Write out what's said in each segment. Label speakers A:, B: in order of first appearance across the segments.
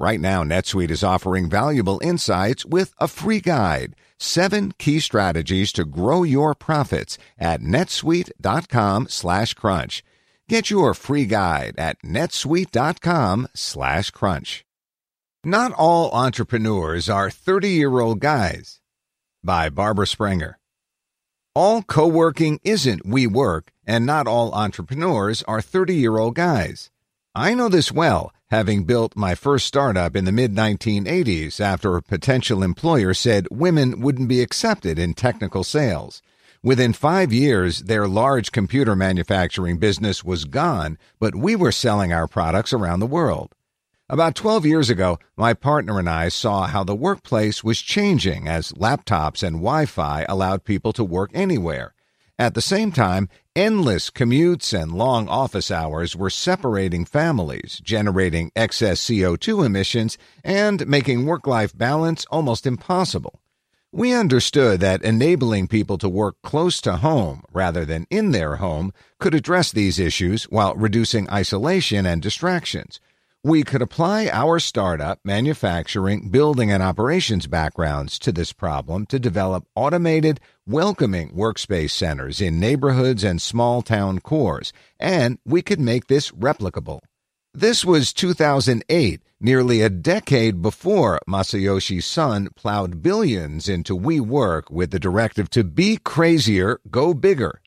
A: Right now, NetSuite is offering valuable insights with a free guide. Seven key strategies to grow your profits at netsuite.com slash crunch. Get your free guide at netsuite.com slash crunch. Not all entrepreneurs are 30 year old guys. By Barbara Springer. All co working isn't WeWork, and not all entrepreneurs are 30 year old guys. I know this well, having built my first startup in the mid 1980s after a potential employer said women wouldn't be accepted in technical sales. Within five years, their large computer manufacturing business was gone, but we were selling our products around the world. About 12 years ago, my partner and I saw how the workplace was changing as laptops and Wi Fi allowed people to work anywhere. At the same time, endless commutes and long office hours were separating families, generating excess CO2 emissions, and making work life balance almost impossible. We understood that enabling people to work close to home rather than in their home could address these issues while reducing isolation and distractions. We could apply our startup, manufacturing, building, and operations backgrounds to this problem to develop automated, welcoming workspace centers in neighborhoods and small town cores, and we could make this replicable. This was 2008, nearly a decade before Masayoshi Son plowed billions into WeWork with the directive to be crazier, go bigger.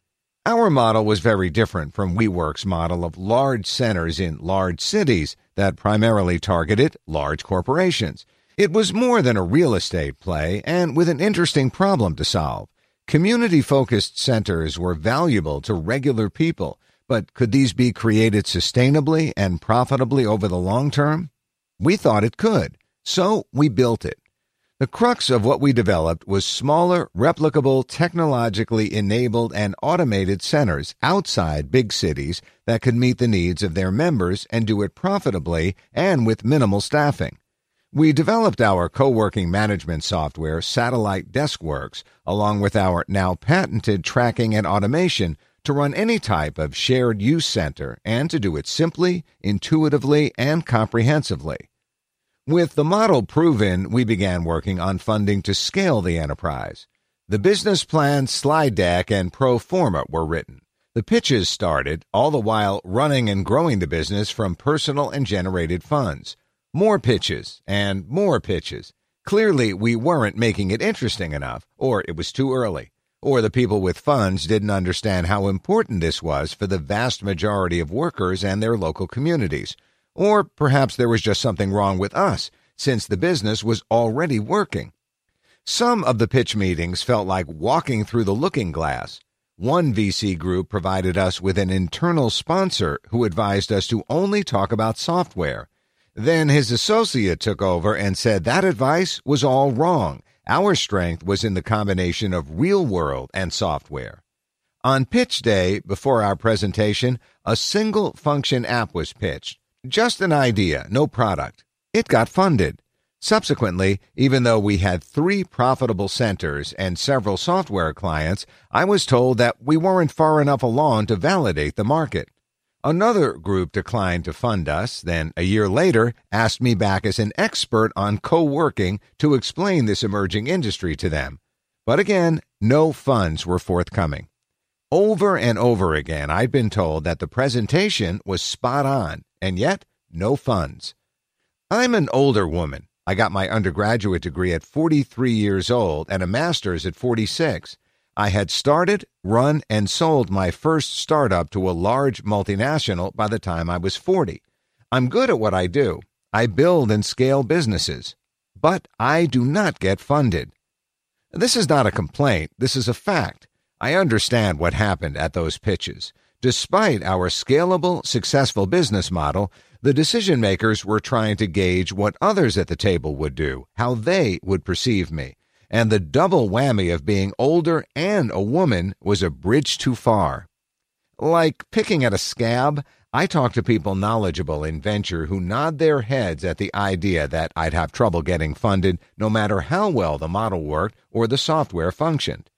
A: Our model was very different from WeWork's model of large centers in large cities that primarily targeted large corporations. It was more than a real estate play and with an interesting problem to solve. Community focused centers were valuable to regular people, but could these be created sustainably and profitably over the long term? We thought it could, so we built it. The crux of what we developed was smaller, replicable, technologically enabled, and automated centers outside big cities that could meet the needs of their members and do it profitably and with minimal staffing. We developed our co working management software, Satellite DeskWorks, along with our now patented tracking and automation to run any type of shared use center and to do it simply, intuitively, and comprehensively. With the model proven, we began working on funding to scale the enterprise. The business plan, slide deck, and pro forma were written. The pitches started, all the while running and growing the business from personal and generated funds. More pitches and more pitches. Clearly, we weren't making it interesting enough, or it was too early, or the people with funds didn't understand how important this was for the vast majority of workers and their local communities. Or perhaps there was just something wrong with us, since the business was already working. Some of the pitch meetings felt like walking through the looking glass. One VC group provided us with an internal sponsor who advised us to only talk about software. Then his associate took over and said that advice was all wrong. Our strength was in the combination of real world and software. On pitch day, before our presentation, a single function app was pitched. Just an idea, no product. It got funded. Subsequently, even though we had three profitable centers and several software clients, I was told that we weren't far enough along to validate the market. Another group declined to fund us, then a year later asked me back as an expert on co working to explain this emerging industry to them. But again, no funds were forthcoming. Over and over again, I'd been told that the presentation was spot on, and yet no funds. I'm an older woman. I got my undergraduate degree at 43 years old and a master's at 46. I had started, run, and sold my first startup to a large multinational by the time I was 40. I'm good at what I do. I build and scale businesses. But I do not get funded. This is not a complaint, this is a fact. I understand what happened at those pitches. Despite our scalable, successful business model, the decision makers were trying to gauge what others at the table would do, how they would perceive me and the double whammy of being older and a woman was a bridge too far. Like picking at a scab, I talk to people knowledgeable in venture who nod their heads at the idea that I'd have trouble getting funded no matter how well the model worked or the software functioned.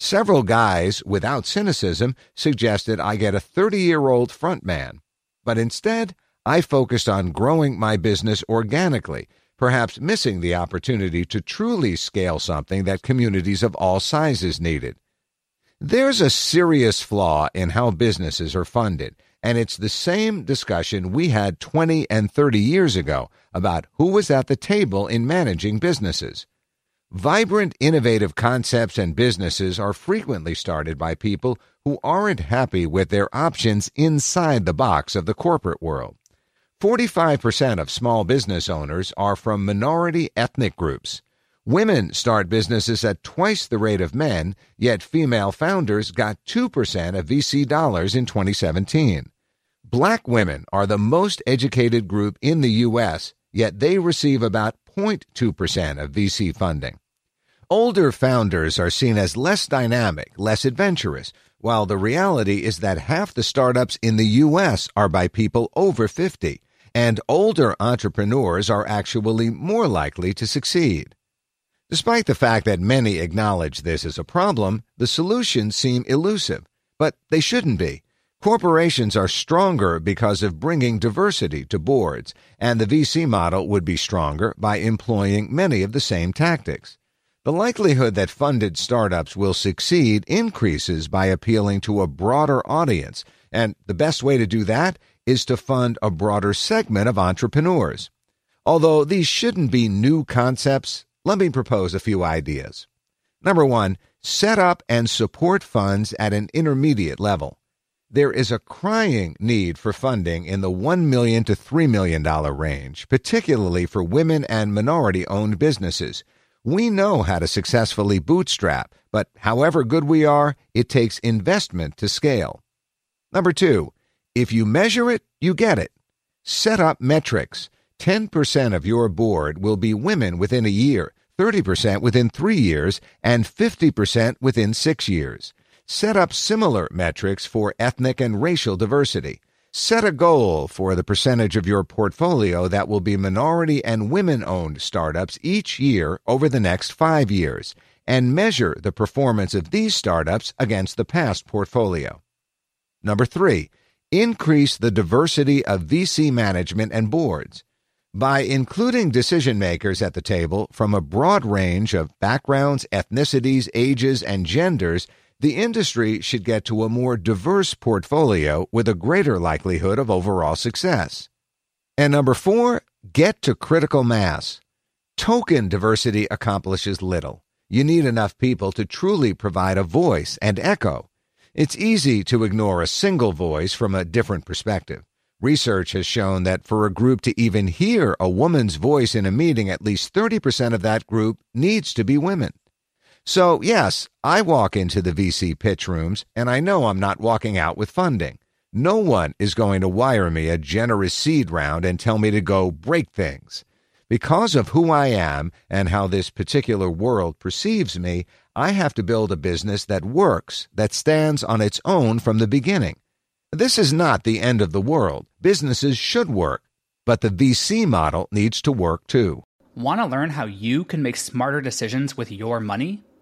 A: Several guys, without cynicism, suggested I get a 30 year old frontman. But instead, I focused on growing my business organically perhaps missing the opportunity to truly scale something that communities of all sizes needed. There's a serious flaw in how businesses are funded, and it's the same discussion we had 20 and 30 years ago about who was at the table in managing businesses. Vibrant, innovative concepts and businesses are frequently started by people who aren't happy with their options inside the box of the corporate world. 45% of small business owners are from minority ethnic groups. Women start businesses at twice the rate of men, yet female founders got 2% of VC dollars in 2017. Black women are the most educated group in the U.S., yet they receive about 0.2% of VC funding. Older founders are seen as less dynamic, less adventurous, while the reality is that half the startups in the U.S. are by people over 50 and older entrepreneurs are actually more likely to succeed. Despite the fact that many acknowledge this as a problem, the solutions seem elusive, but they shouldn't be. Corporations are stronger because of bringing diversity to boards, and the VC model would be stronger by employing many of the same tactics. The likelihood that funded startups will succeed increases by appealing to a broader audience, and the best way to do that is to fund a broader segment of entrepreneurs. Although these shouldn't be new concepts, let me propose a few ideas. Number one, set up and support funds at an intermediate level. There is a crying need for funding in the 1 million to $3 million range, particularly for women and minority owned businesses. We know how to successfully bootstrap, but however good we are, it takes investment to scale. Number two, if you measure it, you get it. Set up metrics. 10% of your board will be women within a year, 30% within three years, and 50% within six years. Set up similar metrics for ethnic and racial diversity. Set a goal for the percentage of your portfolio that will be minority and women owned startups each year over the next five years, and measure the performance of these startups against the past portfolio. Number three, increase the diversity of VC management and boards. By including decision makers at the table from a broad range of backgrounds, ethnicities, ages, and genders, the industry should get to a more diverse portfolio with a greater likelihood of overall success. And number four, get to critical mass. Token diversity accomplishes little. You need enough people to truly provide a voice and echo. It's easy to ignore a single voice from a different perspective. Research has shown that for a group to even hear a woman's voice in a meeting, at least 30% of that group needs to be women. So, yes, I walk into the VC pitch rooms and I know I'm not walking out with funding. No one is going to wire me a generous seed round and tell me to go break things. Because of who I am and how this particular world perceives me, I have to build a business that works, that stands on its own from the beginning. This is not the end of the world. Businesses should work, but the VC model needs to work too.
B: Want to learn how you can make smarter decisions with your money?